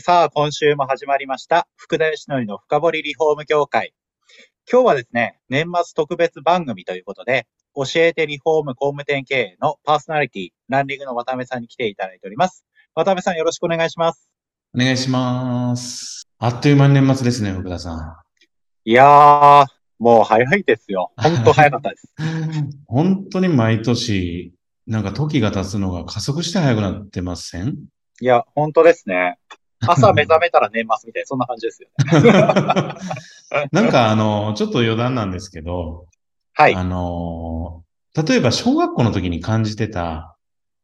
さあ、今週も始まりました。福田義則の深掘りリフォーム業界。今日はですね、年末特別番組ということで、教えてリフォーム工務店経営のパーソナリティ、ランリングの渡辺さんに来ていただいております。渡辺さんよろしくお願いします。お願いします。あっという間に年末ですね、福田さいやー、もう早いですよ。本当早かったです。ん。本当に毎年、なんか時が経つのが加速して早くなってません？いや、本当ですね。朝目覚めたら年末みたいな、そんな感じですよね。なんかあの、ちょっと余談なんですけど、はい。あの、例えば小学校の時に感じてた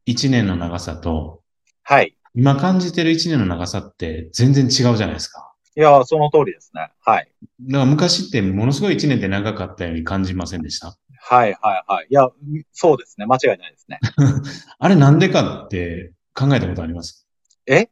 1年の長さと、はい。今感じてる1年の長さって全然違うじゃないですか。いや、その通りですね。はい。だから昔ってものすごい1年って長かったように感じませんでした？はい、はい、はい。いや、そうですね。間違いないですね。あれなんでかって考えたことあります？え？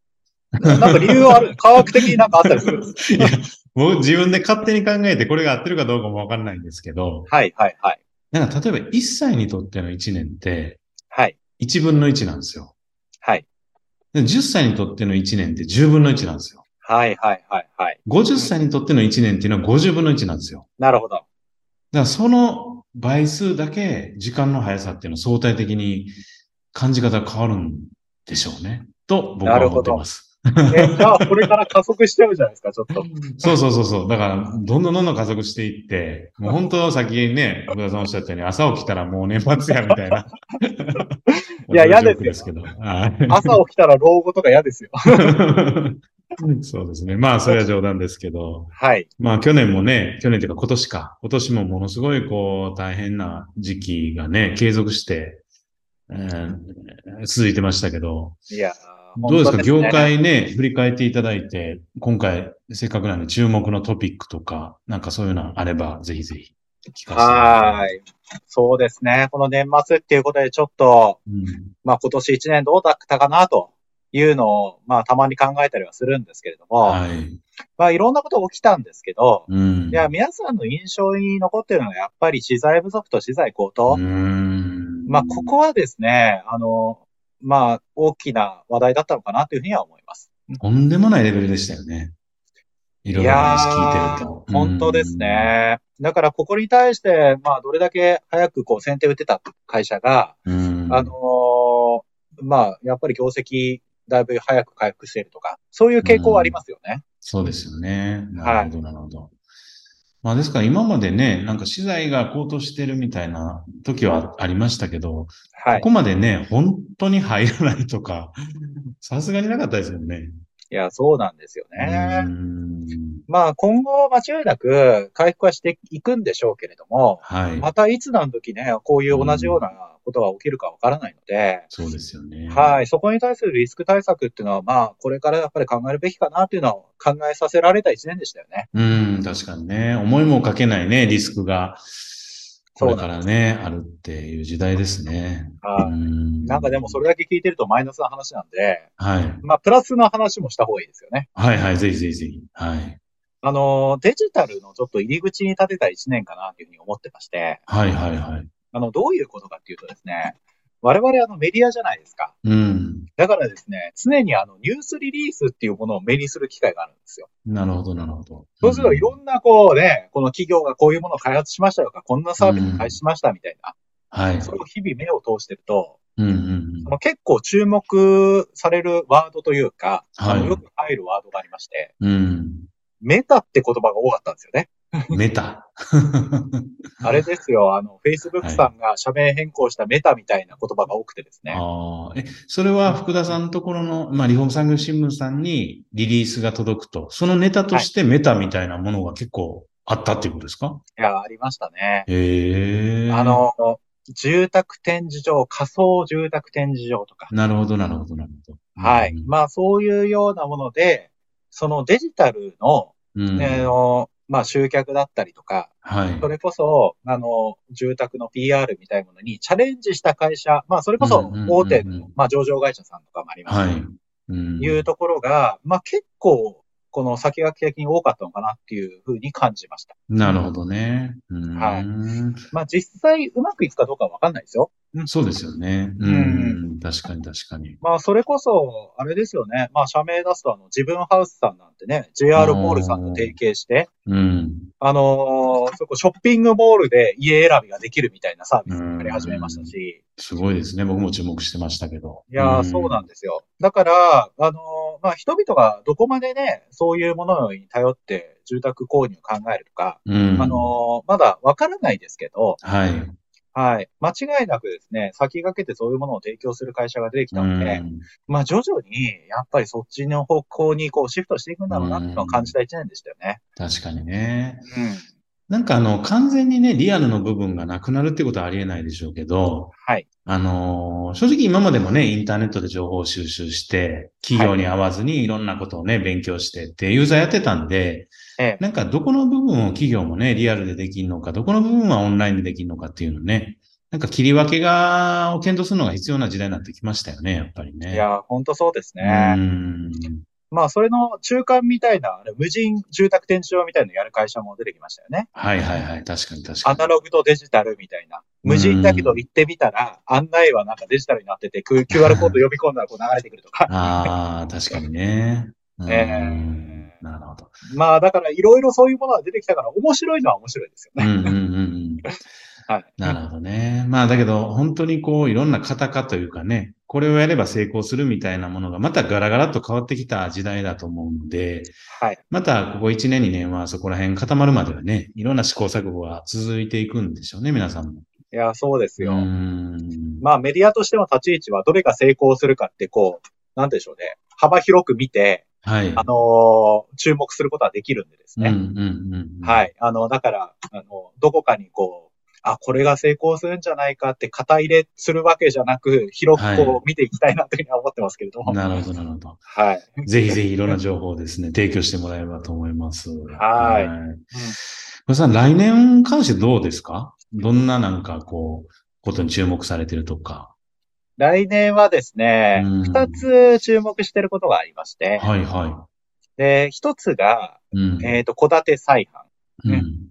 なんか理由ある科学的になんかあったりするんですいや、もう自分で勝手に考えてこれが合ってるかどうかもわかんないんですけど、はい、はい、はい。なんか例えば1歳にとっての1年ってはい、1分の1なんですよ。はい。で10歳にとっての1年って10分の1なんですよ。はい、はい、はい、はい。50歳にとっての1年っていうのは50分の1なんですよ。なるほど。だからその倍数だけ時間の速さっていうのは相対的に感じ方が変わるんでしょうね。と僕は思ってます。え、じゃあ、これから加速しちゃうじゃないですか、ちょっと。そうそうそうそう。だから、どんどんどんどん加速していって、もう本当さっきね、福田さんおっしゃったように、朝起きたらもう年末やみたいな。いや嫌ですよですけど。はい朝起きたら老後とか嫌ですよ。そうですね。まあ、それは冗談ですけど。はい。まあ、去年もね、去年というか今年か。今年もものすごいこう、大変な時期がね、継続して、えー続いてましたけど、いやー、どうですか？本当業ね界ね、振り返っていただいて、今回、せっかくなんで注目のトピックとか、なんかそういうのあれば、ぜひぜひ聞かせてはーい。そうですね。この年末っていうことで、ちょっと、い。うんまあ今年一年どうだったかなというのを、まあたまに考えたりはするんですけれども、はい。まあいろんなこと起きたんですけど、うん。いや、皆さんの印象に残ってるのはやっぱり資材不足と資材高騰。うん。まあ、ここはですね、あの、まあ、大きな話題だったのかなというふうには思います。とんでもないレベルでしたよね。いろいろ話聞いてると。本当ですね。だから、ここに対して、まあ、どれだけ早くこう、先手打ってた会社が、うん。あのーまあ、やっぱり業績、だいぶ早く回復しているとか、そういう傾向はありますよね。そうですよね。なるほど、なるほど。まあですから今までね、なんか資材が高騰してるみたいな時はありましたけど、はい。ここまでね、本当に入らないとか、さすがになかったですよね。いや、そうなんですようね。んまあ、今後間違いなく回復はしていくんでしょうけれども、はい。またいつ何時ね、こういう同じようなことが起きるかわからないので、そうですよね。はい。そこに対するリスク対策っていうのは、まあ、これからやっぱり考えるべきかなっていうのを考えさせられた一年でしたよね。うん、確かにね。思いもかけないね、リスクが、これからね、あるっていう時代ですね。はいうんなんかでもそれだけ聞いてるとマイナスな話なんで、はい。まあ、プラスの話もした方がいいですよね。はいはい、ぜひぜひぜひ。はい。あの、デジタルのちょっと入り口に立てた一年かなというふうに思ってまして、はいはいはい。あの、どういうことかっていうとですね、我々あのメディアじゃないですか。うん。だからですね、常にあのニュースリリースっていうものを目にする機会があるんですよ。なるほど、なるほど。そうするといろんなこうね、この企業がこういうものを開発しましたとか、こんなサービス開始しましたみたいな、はい。それを日々目を通してると、うんうんその結構注目されるワードというか、はいよく入るワードがありまして、うん。メタって言葉が多かったんですよね。うん。メタ。あれですよ、あの、Facebook さんが社名変更したメタみたいな言葉が多くてですね。ああ。え、それは福田さんのところの、まあ、リフォーム産業新聞さんにリリースが届くと、そのネタとしてメタみたいなものが結構あったっていうことですか？いや、ありましたね。へえ。あ、の、住宅展示場、仮想住宅展示場とか。なるほど、なるほど、なるほど。はい。うんまあ、そういうようなもので、そのデジタルの、うん。あの、まあ、集客だったりとか、はい。それこそ、あの、住宅の PR みたいなものにチャレンジした会社、まあ、それこそ大手の、まあ、上場会社さんとかもありますはいし、。うんいうところが、まあ、結構、この先駆け的に多かったのかなっていうふうに感じました。なるほどね。うんはいまあ、実際うまくいくかどうかはわかんないですよ。そうですよね。ううんん。確かに確かに。まあ、それこそ、あれですよね。まあ、社名出すと、あの、自分ハウスさんなんてね、JR モールさんと提携して、うん。あのーそこ、ショッピングモールで家選びができるみたいなサービスもやり始めましたし、すごいですね。僕も注目してましたけど。いやー、そうなんですよ。だから、あのーまあ、人々がどこまでね、そういうものに頼って住宅購入を考えるとか、うん。あのーまだわからないですけど、はい。はい。間違いなくですね、先駆けてそういうものを提供する会社が出てきたので、うんまあ徐々に、やっぱりそっちの方向にこうシフトしていくんだろうなっていうのを感じた一年でしたよね。確かにね。うん。なんかあの、完全にね、リアルの部分がなくなるってことはありえないでしょうけど、はい。あのー正直今までもね、インターネットで情報収集して、企業に合わずにいろんなことをね、勉強してってユーザーやってたんで、ええ。なんかどこの部分を企業もね、リアルでできるのか、どこの部分はオンラインでできるのかっていうのね、なんか切り分けが、を検討するのが必要な時代になってきましたよね、やっぱりね。いや、ほんとそうですうね。ん。まあ、それの中間みたいな、無人住宅展示場みたいなのやる会社も出てきましたよね。はいはいはい、確かに確かに。アナログとデジタルみたいな。無人だけど行ってみたら、案内はなんかデジタルになってて、QR コード呼び込んだらこう流れてくるとか。ああ、確かにね。うんえなるほど。まあ、だからいろいろそういうものが出てきたから面白いのは面白いですよね。うんうんうんうん。はい。なるほどね。まあだけど、本当にこう、いろんな型化というかね、これをやれば成功するみたいなものが、またガラガラっと変わってきた時代だと思うので、はい。またここ1年2年はそこら辺固まるまではね、いろんな試行錯誤が続いていくんでしょうね、皆さんも。いや、そうですよ。まあメディアとしての立ち位置はどれが成功するかってこう、なんでしょうね。幅広く見て、はい。あのー注目することはできるんでですね。うんうんうんうん。。はいい。あの、だから、あの、どこかにこう、あ、これが成功するんじゃないかって肩入れするわけじゃなく、広くこう見ていきたいなというふうには思ってますけれども。なるほど、なるほど。はい。ぜひぜひいろんな情報をですね、提供してもらえればと思います。はいい。小田さん、来年に関してどうですか？どんななんかこう、ことに注目されてるとか。来年はですねうん、二つ注目していることがありまして、はいはで、一つが、い。うん。えっ、と、戸建て再販。うん。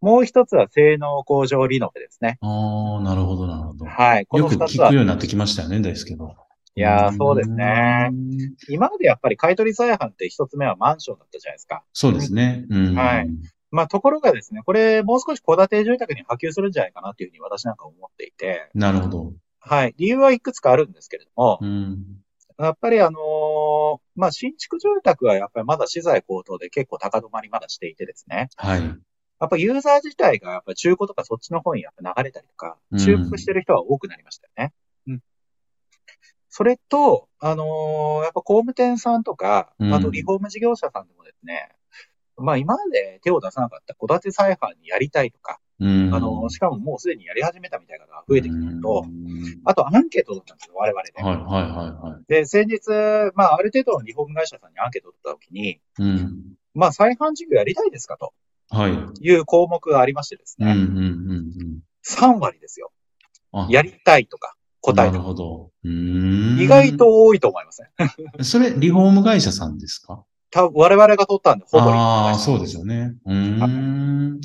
もう一つは性能向上リノベですね。ああ、なるほど、なるほど。はい。こよく聞くようになってきましたよね、ですけど。いやーそうですねうん。今までやっぱり買取再販って一つ目はマンションだったじゃないですか。そうですね。うん。はいまあ、ところがですね、これもう少し戸建て住宅に波及するんじゃないかなっていうふうに私なんか思っていて、なるほど。はい。理由はいくつかあるんですけれどもう、ん。やっぱりあのーまあ、新築住宅はやっぱりまだ資材高騰で結構高止まりまだしていてですね、はい。やっぱユーザー自体がやっぱ中古とかそっちの方にやっぱ流れたりとかう、ん中古してる人は多くなりましたよね。うん。それと、あのーやっぱ工務店さんとか、うんあとリフォーム事業者さんでもですね、まあ今まで手を出さなかった戸建て再販にやりたいとか、うん。あのーしかももうすでにやり始めたみたいな方が増えてきてるとう、んあとアンケートだったんですよ、我々で。はいはいはいはい。で、先日、まあある程度のリフォーム会社さんにアンケートを取ったときに、うん。まあ再販事業やりたいですかとはい。いう項目がありましてですね、うんうんうん3割ですよ。やりたいとか答えなてるほど。意外。と多いと思いません。それ、リフォーム会社さんですか？多分我々が取ったんで、ほぼああ、そうでですよね。うーん。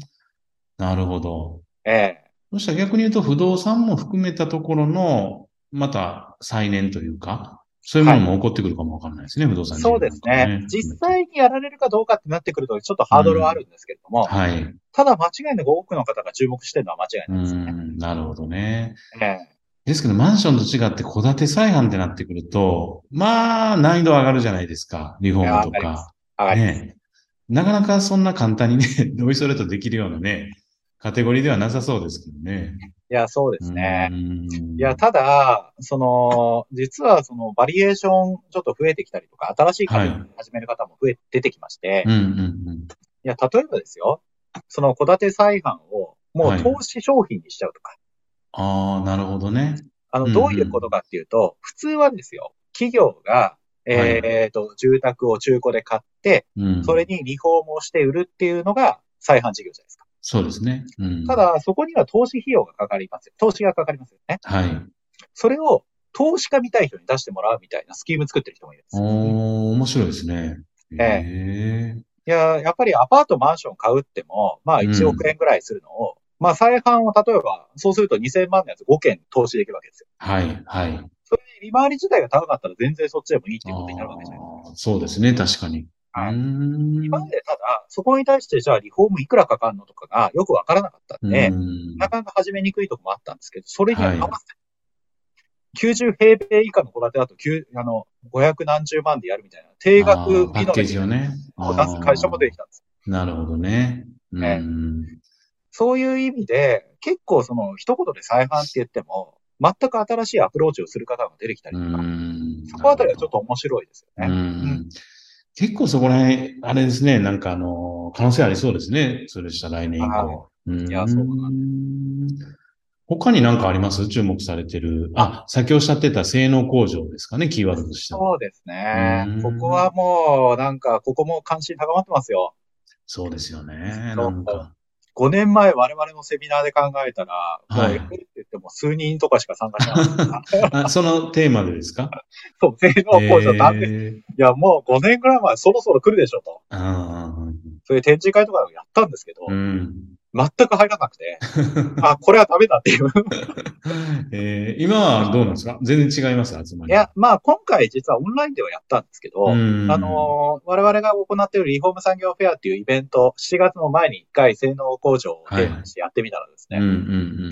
なるほど。ええそしたら逆に言うと、不動産も含めたところの、また再燃というか、そういうものも起こってくるかもわからないですね、不動産事業そうですね。実際にやられるかどうかってなってくると、ちょっとハードルはあるんですけれども、はい。ただ間違いなく多くの方が注目してるのは間違ういないですね。ん、なるほどね。ええですけど、マンションと違って戸建て再販ってなってくると、まあ、難易度上がるじゃないですか。リフォームとか。上がります。ね。なかなかそんな簡単にね、おいそれとできるようなね、カテゴリーではなさそうですけどね。いや、そうですね。うん。いや、ただ、その、実はそのバリエーションちょっと増えてきたりとか、新しいカテゴリー始める方も増え、出てきまして、いうんうん。や、例えばですよ、その戸建て再販をもはい。う投資商品にしちゃうとか、ああ、なるほどね。あの、うんうん。どういうことかっていうと、普通はですよ、企業が、えっ、と、住宅を中古で買って、うん。それにリフォームをして売るっていうのが再販事業じゃないですか。そうですね。うん。た、だ、そこには投資費用がかかりますよ。投資がかかりますよね。はい。それを投資家見たい人に出してもらうみたいなスキーム作ってる人もいるんですよ。おー、面白いですね。ええいや、やっぱりアパート、マンション買うっても、まあうん1億円ぐらいするのを、まあ再販を例えば、そうすると2000万のやつ5件投資できるわけですよ。はい、はい。それで利回り自体が高かったら全然そっちでもいいっていうことになるわけじゃないあーそうですね、確かに。はい今までただ、そこに対してじゃあリフォームいくらかかるのとかがよくわからなかったんで、うんなかなか始めにくいとこもあったんですけど、それに合はいわせて、90平米以下の戸建てだと、9あの、500何十万でやるみたいな、定額あーパッケージをね、ね。を出す会社も出てきたんです。なるほどね。うええん。そういう意味で、結構その、一言で再販って言っても、全く新しいアプローチをする方が出てきたりうとか、ん。そこあたりはちょっと面白いですようね。ん。結構そこら辺、あれですね、なんかあの、可能性ありそうですね。それしたら来年以降。うんいやそうか他に何かあります？注目されてる。あ、先おっしゃってた性能向上ですかね、キーワードとしては。そうですねうん。ここはもう、なんか、ここも関心高まってますよ。そうですよね。なんか。5年前我々のセミナーで考えたら、もうはい FL って言っても数人とかしか参加しなかった。あそのテーマでですか？そう、性能向上なんで、いえーや、もう5年ぐらい前そろそろ来るでしょと。あそういう展示会とかをやったんですけど、ーうん。全く入らなくて、あ、これはダメだっていう。えー今はどうなんですか？全然違います？集まり。いや、まあ今回実はオンラインではやったんですけど、うんあのー我々が行っているリフォーム産業フェアっていうイベント、7月の前に1回性能向上をテーマにしてやってみたらですね。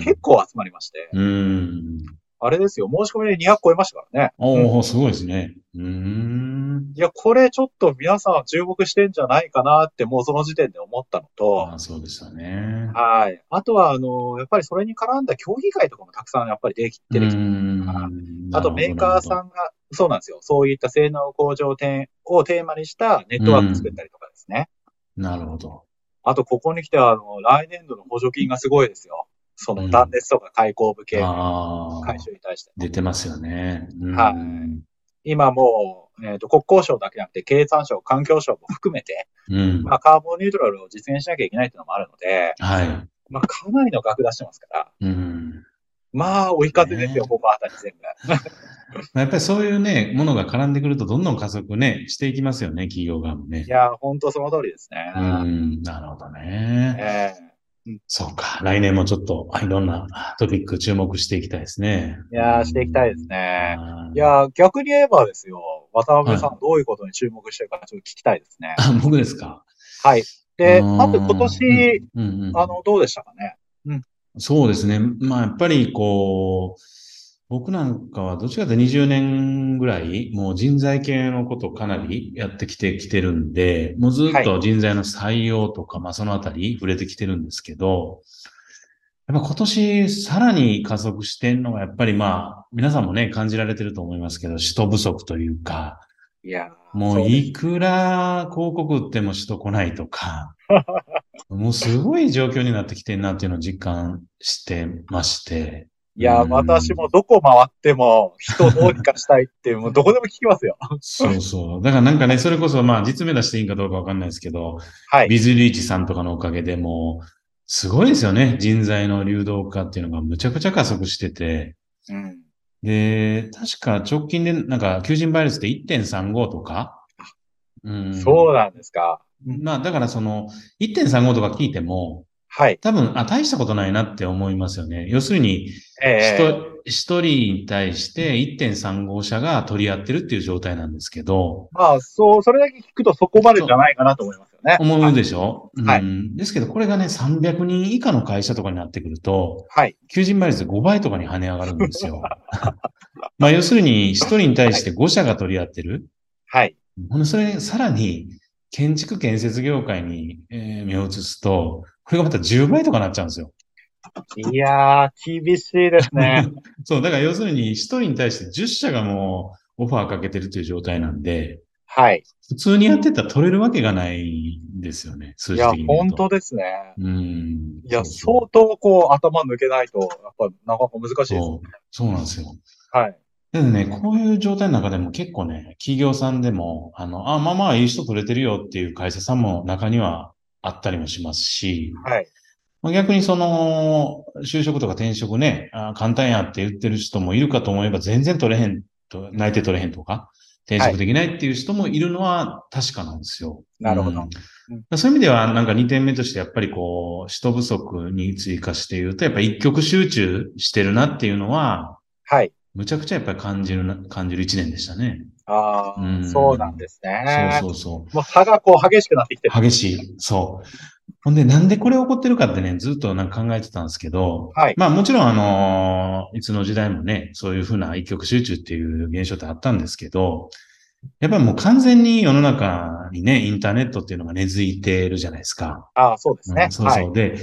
結構集まりまして、うん。あれですよ、申し込みで200超えましたからね。おおすごいですね。うーん。いや、これちょっと皆さん注目してんじゃないかなってもうその時点で思ったのと、あそうでしたね。はい。あとは、あの、やっぱりそれに絡んだ競技会とかもたくさんやっぱりできてる。んあとメーカーさんが、そうなんですよ。そういった性能向上点をテーマにしたネットワーク作ったりとかですね。なるほど。あと、ここに来ては、あの、来年度の補助金がすごいですよ。そうんの断熱とか開口部系のああ回、収に対して。出てますよね。うんはい今もう、えっ、と、国交省だけじゃなくて、経産省、環境省も含めて、うん。まあ、カーボンニュートラルを実現しなきゃいけないっていうのもあるので、はい。まあ、かなりの額出してますから、うん。まあ、追い風ですよ、ねここあたり全部。まあやっぱりそういうね、ものが絡んでくると、どんどん加速ね、していきますよね、企業側もねい。や、本当その通りですね。うん、なるほどね。ええそうか。来年もちょっと、いろんなトピック注目していきたいですね。いやーしていきたいですねいや、逆に言えばですよ、渡辺さん、はどういうことに注目してるかちょっと聞きたいですね。あ、僕ですか？はい。で、うんまず今年、、うんうんうんあの、どうでしたかね？そうですね。まあ、やっぱり、こう、僕なんかはどっちかというと20年ぐらい、もう人材系のことをかなりやってきてきてるんで、もうずっと人材の採用とか、まあそのあたり触れてきてるんですけど、やっぱ今年さらに加速してんのが、やっぱりまあ、皆さんもね、感じられてると思いますけど、人不足というか、いやーもういくら広告売っても人来ないとか、もうすごい状況になってきてんなっていうのを実感してまして。いや私もどこ回っても人どうにかしたいって、もうどこでも聞きますよ。そうそう。だからなんかね、それこそまあ実名出していいかどうかわかんないですけど、はい。ビズリーチさんとかのおかげでもう、すごいですよね。人材の流動化っていうのがむちゃくちゃ加速してて。うん。で、確か直近でなんか求人倍率って1.35とか？うんそうなんですか。うんまあだからその1.35とか聞いても、はい。多分、あ、大したことないなって思いますよね。要するに、ええ一、一人に対して1.35社が取り合ってるっていう状態なんですけど、まあ、そう、それだけ聞くとそこまでじゃないかなと思いますよね。思うでしょ、はいうん。ですけど、これがね、300人以下の会社とかになってくると、はい。求人倍率5倍とかに跳ね上がるんですよ。まあ、要するに、一人に対して5社が取り合ってる。はい。それ、さらに、建築建設業界に、えー目を移すと、これがまた10倍とかなっちゃうんですよ。いやー、厳しいですね。そう、だから要するに、一人に対して10社がもう、オファーかけてるという状態なんで、はい。普通にやってたら取れるわけがないんですよね、数いや字的に、言う本と。当ですね。うん。いや、相当こう頭抜けないと、やっぱなかなか難しいです。そう、そうなんですよ。はい。でもね、こういう状態の中でも結構ね、企業さんでも、あの、あ、まあまあいい人取れてるよっていう会社さんも中にはあったりもしますし、はい。まあ逆にその、就職とか転職ね、あ簡単やって言ってる人もいるかと思えば全然取れへんと、内定取れへんとか、転職できないっていう人もいるのは確かなんですよ。なるほどうんうんそういう意味では、なんか2点目としてやっぱりこう、人不足に追加して言うと、やっぱ一極集中してるなっていうのは、はい。むちゃくちゃやっぱり感じるな、感じる1年でしたね。ああ、うんそうなんですね。そうそうそう。もう差がこう激しくなってきてる。激しい。そう。ほんで、なんでこれ起こってるかってね、ずっとなんか考えてたんですけど、はいまあもちろんあのいつの時代もね、そういうふうな一極集中っていう現象ってあったんですけど、やっぱりもう完全に世の中にね、インターネットっていうのが根付いてるじゃないですか。ああ、そうですねうん。そうそう。はい。で、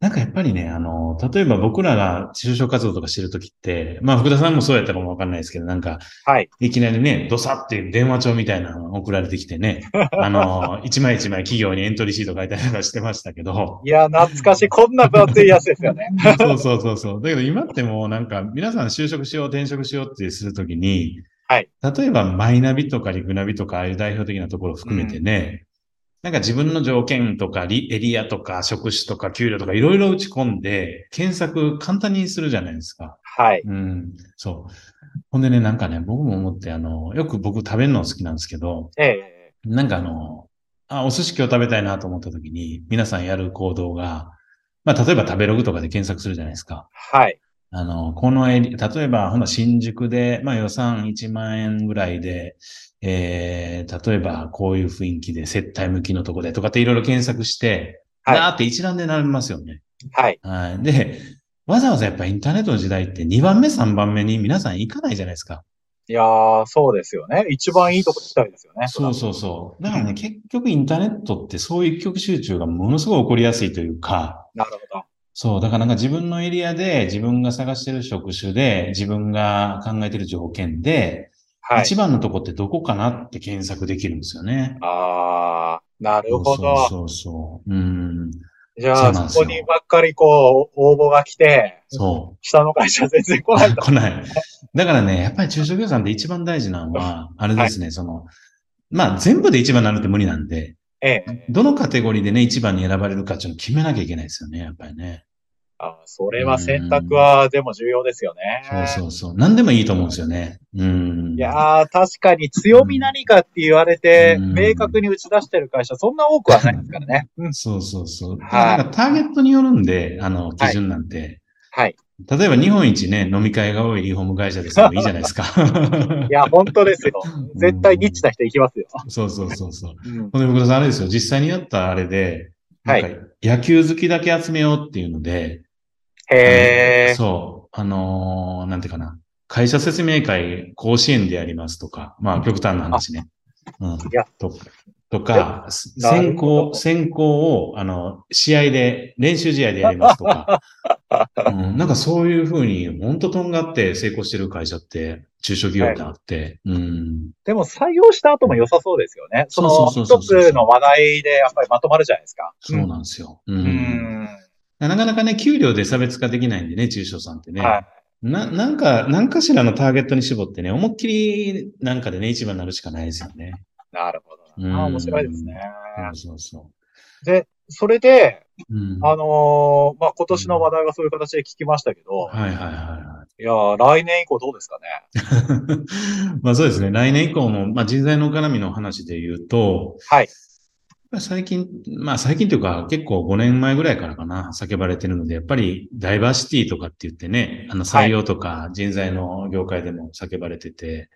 なんかやっぱりね、あの、例えば僕らが就職活動とかしてるときって、まあ福田さんもそうやったかもわかんないですけど、なんか、はい。いきなりね、ドサって電話帳みたいなの送られてきてね、あの、一枚一枚企業にエントリーシート書いたりとかしてましたけど、いや、懐かしい。こんな分厚いやつですよね。そうそうそうそう。だけど今ってもうなんか皆さん就職しよう、転職しようってするときに、はい。例えばマイナビとかリクナビとかああいう代表的なところを含めてね、なんか自分の条件とかリエリアとか職種とか給料とかいろいろ打ち込んで検索簡単にするじゃないですか。はい。うん。そう。ほんでね、なんかね、僕も思って、あの、よく僕食べるの好きなんですけど、ええなんかあの、あ、お寿司今日食べたいなと思った時に、皆さんやる行動が、まあ、例えば食べログとかで検索するじゃないですか。はい。あの、このエリ、例えば、ほな、新宿で、まあ予算1万円ぐらいで、えー、例えばこういう雰囲気で接待向きのとこでとかっていろいろ検索して、はいだーって一覧で並びますよね。はい。はい。で、わざわざやっぱインターネットの時代って2番目、3番目に皆さん行かないじゃないですか。いやー、そうですよね。一番いいとこ行きたいですよね。そうそうそう。だからね、結局インターネットってそういう一極集中がものすごい起こりやすいというか、なるほど。そう、だからなんか自分のエリアで自分が探してる職種で自分が考えてる条件で、はい。一番のとこってどこかなって検索できるんですよね。あー、なるほそうど。そうそう。うん。じゃあ、そこにばっかりこう、応募が来て、そう。下の会社全然来ないと。来ない。だからね、やっぱり中小業さんで一番大事なのは、あれですね、その、まあ全部で一番になるって無理なんで、ええ。どのカテゴリーでね、一番に選ばれるかっていうのを決めなきゃいけないですよね、やっぱりね。あそれは選択はでも重要ですよね。そうそうそう。何でもいいと思うんですよね。うん。いやー、確かに強み何かって言われて、うん明確に打ち出してる会社、そんな多くはないですからね。うん。そうそうそう。はいターゲットによるんで、あの、基準なんて。はい。例えば日本一ね、飲み会が多いリフォーム会社ですもいいじゃないですか。いや、本当ですよ。絶対ニッチな人行きますよ。そうそうそうそう。うん。ほんで、僕さんあれですよ。実際にやったあれで、はい野球好きだけ集めようっていうので、へー。そう、あのーなんていうかな。会社説明会甲子園でやりますとか、まあ極端な話ね。うん。やととか、先行、先行を、あの、試合で、練習試合でやりますとか、うん、なんかそういうふうに、本当とんがって成功してる会社って、中小企業ってあって、うん。でも採用した後も良さそうですよね。そのそうそうそう一つの話題でやっぱりまとまるじゃないですか。そうなんですよ。う。うんん。なかなかね、給料で差別化できないんでね、中小さんってね。はい。な、なんか、なんかしらのターゲットに絞ってね、思いっきりなんかでね、一番になるしかないですよね。なるほどうんな。面白いですね。そうそうそで、それで、う。うん。あのーまあ、今年の話題はそういう形で聞きましたけど、はいはいはいはいやー、来年以降どうですかね？い。まあそうですね。来年以降も、まあ人材の絡みの話で言うと、はい。最近、まあ最近というか結構5年前ぐらいからかな、叫ばれてるので、やっぱりダイバーシティとかって言ってね、あの採用とか人材の業界でも叫ばれてて、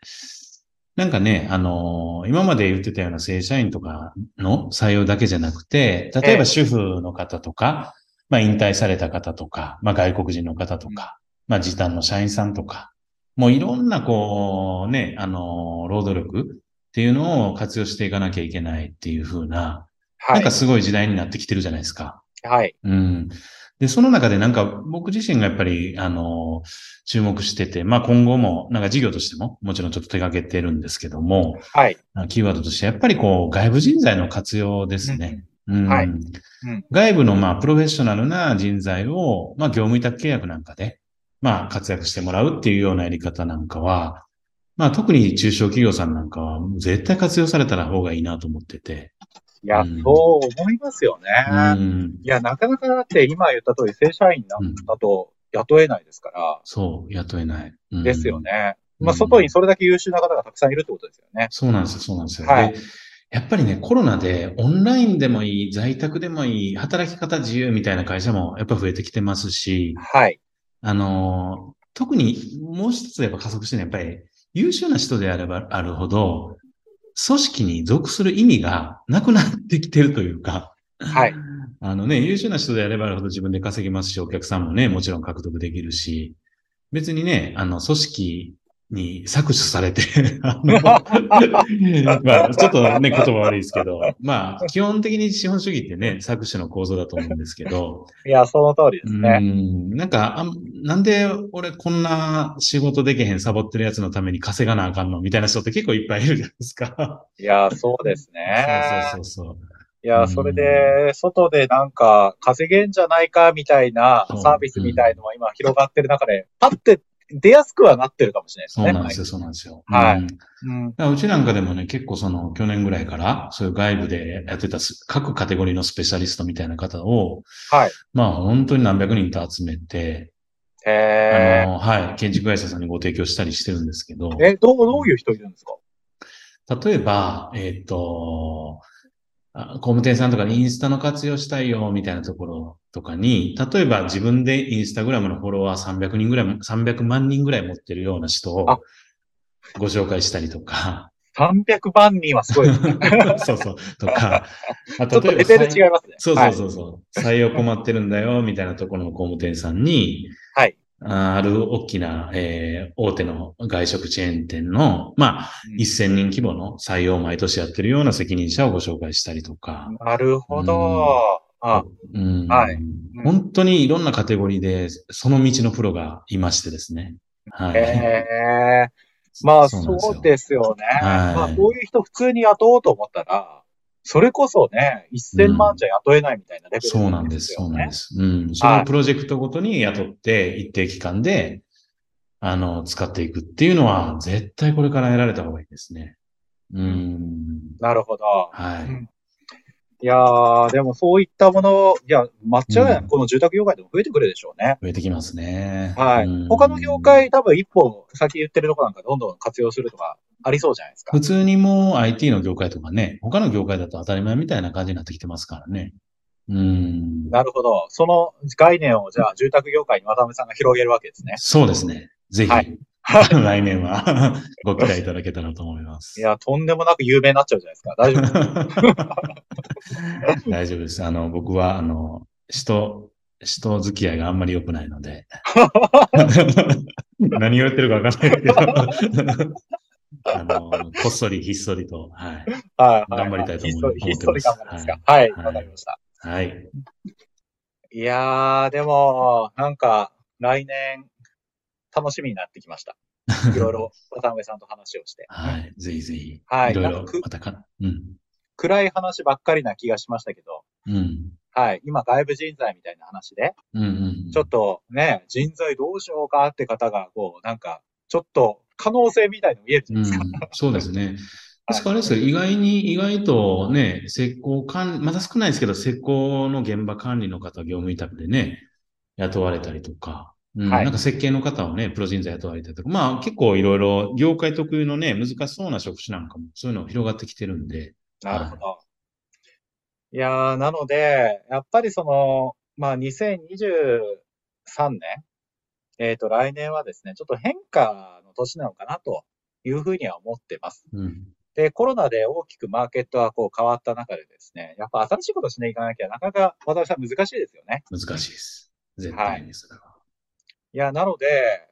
なんかね、あの今まで言ってたような正社員とかの採用だけじゃなくて、例えええ。ば主婦の方とか、まあ引退された方とか、まあ外国人の方とか、まあ時短の社員さんとか、もういろんなこうね、あの労働力っていうのを活用していかなきゃいけないっていう風な、はいなんか。すごい時代になってきてるじゃないですか。はい。うん。で、その中でなんか僕自身がやっぱり、あの、注目してて、まあ今後も、なんか事業としても、もちろんちょっと手掛けてるんですけども、はい。キーワードとしてやっぱりこう、外部人材の活用ですね。うんはいん外部のまあ、プロフェッショナルな人材を、まあ、業務委託契約なんかで、まあ、活躍してもらうっていうようなやり方なんかは、まあ特に中小企業さんなんかは絶対活用されたら方がいいなと思ってて。いや、うんそう思いますよね。うん。いや、なかなかだって今言った通り正社員なんだと雇えないですから、そう、雇えない。うんですよ。ね。うんまあ、外にそれだけ優秀な方がたくさんいるってことですよね。そうなんですよ、そうなんですよ。はいで、やっぱりね、コロナでオンラインでもいい、在宅でもいい、働き方自由みたいな会社もやっぱ増えてきてますし、はい。あのー特にもう一つやっぱ加速してるのはやっぱり優秀な人であればあるほど、組織に属する意味がなくなってきてるというか、はい。あのね、優秀な人であればあるほど自分で稼げますし、お客さんもね、もちろん獲得できるし、別にね、あの、組織に搾取されて、まあ、ちょっとね、言葉悪いですけど、まあ、基本的に資本主義ってね、搾取の構造だと思うんですけど、いや、その通りですうね。ん、なんかあん、なんで俺こんな仕事できへんサボってるやつのために稼がなあかんの？みたいな人って結構いっぱいいるじゃないですか。いや、そうですね。そうそうそうそう。いうや、んそれで、外でなんか稼げんじゃないかみたいなサービスみたいのは今広がってる中で、パッて出やすくはなってるかもしれないですね。そうなんですよ、そうなんですよ。はいうんうん。だからうちなんかでもね、結構その去年ぐらいから、そういう外部でやってたす各カテゴリーのスペシャリストみたいな方を、はい。まあ本当に何百人と集めて、へあの、はい、建築会社さんにご提供したりしてるんですけど、え。え、どう、どういう人いるんですか？例えば、えっ、と、あ工務店さんとかにインスタの活用したいよ、みたいなところとかに、例えば自分でインスタグラムのフォロワー300人ぐらい、300万人ぐらい持ってるような人をあご紹介したりとか、300万人はすごい。そうそう、とか、あちょっとレベル違いますね。そうはいそうそうそう、採用困ってるんだよ、みたいなところの工務店さんに、はい。あある大きな、えー大手の外食チェーン店の、まあ、うん1000人規模の採用を毎年やってるような責任者をご紹介したりとか、なるほど。あ、うんはい本当にいろんなカテゴリーで、その道のプロがいましてですね。はい。へえ。まあ、そうなんですよそうですよね。はいまあ、こういう人普通に雇おうと思ったら、それこそね、1000万じゃ雇えないみたいなレベルそうなんです。そうなんです。うん。そのプロジェクトごとに雇って、一定期間で、あの、使っていくっていうのは、絶対これからやられた方がいいですね。うん。なるほど。はい。うんいやー、でもそういったもの、いや、抹茶はうんこの住宅業界でも増えてくるでしょうね。増えてきますね。はい。うん他の業界多分一歩先言ってるとこなんかどんどん活用するとかありそうじゃないですか普。通にもう IT の業界とかね、他の業界だと当たり前みたいな感じになってきてますからね。うん。なるほど。その概念をじゃあ住宅業界に渡辺さんが広げるわけですね。そうですね。ぜひ、はい来年は ご期待いただけたらと思います。いや、とんでもなく有名になっちゃうじゃないですか。大丈夫ですか 大丈夫です。あの、僕は、あの、人、人付き合いがあんまり良くないので。何言ってるかわかんないけど。あの、こっそりひっそりと、はい。はいはい。頑張りたいと思いひっそり、ひっそり頑張りますか。はい。はいわかりました。はい。いやー、でも、なんか、来年、楽しみになってきました。いろいろ渡辺さんと話をして。はい。ぜひぜひ。はいいろいろまたか、うん。暗い話ばっかりな気がしましたけど、うん。はい。今、外部人材みたいな話で、うんうん。ちょっとね、人材どうしようかって方が、こう、なんか、ちょっと可能性みたいの見えるじゃうないですか。ん、そうですね。ですからあれですよ、意外に、意外とね、施工管まだ少ないですけど、施工の現場管理の方、業務委託でね、雇われたりとか、うんはいなんか設計の方をね、プロ人材雇われたりとか、まあ結構いろいろ業界特有のね、難しそうな職種なんかも、そういうの広がってきてるんで、なるほど。いやー、なので、やっぱりその、まあ、2023年、えっ、と、来年はですね、ちょっと変化の年なのかなというふうには思ってます。うん。で、コロナで大きくマーケットはこう変わった中でですね、やっぱ新しいことしないかなきゃなかなか渡辺さん難しいですよね。難しいです。絶対にそれは。いや、なので、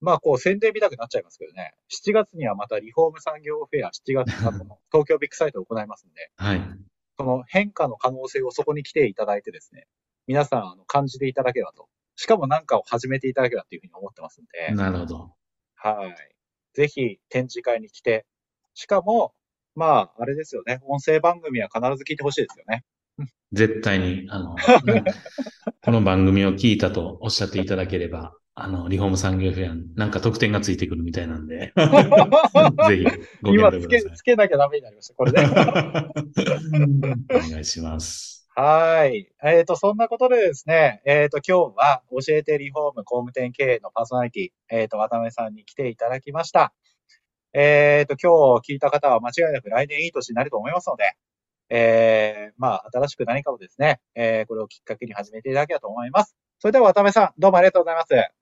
まあこう宣伝見たくなっちゃいますけどね、7月にはまたリフォーム産業フェア、7月にはこの 東京ビッグサイトを行いますんで、はい。その変化の可能性をそこに来ていただいてですね、皆さんあの感じていただければと。しかも何かを始めていただければというふうに思ってますんで、なるほど。はい。ぜひ展示会に来て、しかも、まあ、あれですよね、音声番組は必ず聞いてほしいですよね。絶対に、あの、この番組を聞いたとおっしゃっていただければ、あの、リフォーム産業フェア、なんか特典がついてくるみたいなんで、ぜひご今つけ、検討ください。つけなきゃダメになりました、これで。お願いします。はい。えっ、と、そんなことでですね、えっ、と、今日は教えてリフォーム工務店経営のパーソナリティ、えっ、と、渡辺さんに来ていただきました。えっ、と、今日聞いた方は間違いなく来年いい年になると思いますので、えー、まあ、新しく何かをですね、えー、これをきっかけに始めていただければと思います。それでは渡辺さん、どうもありがとうございます。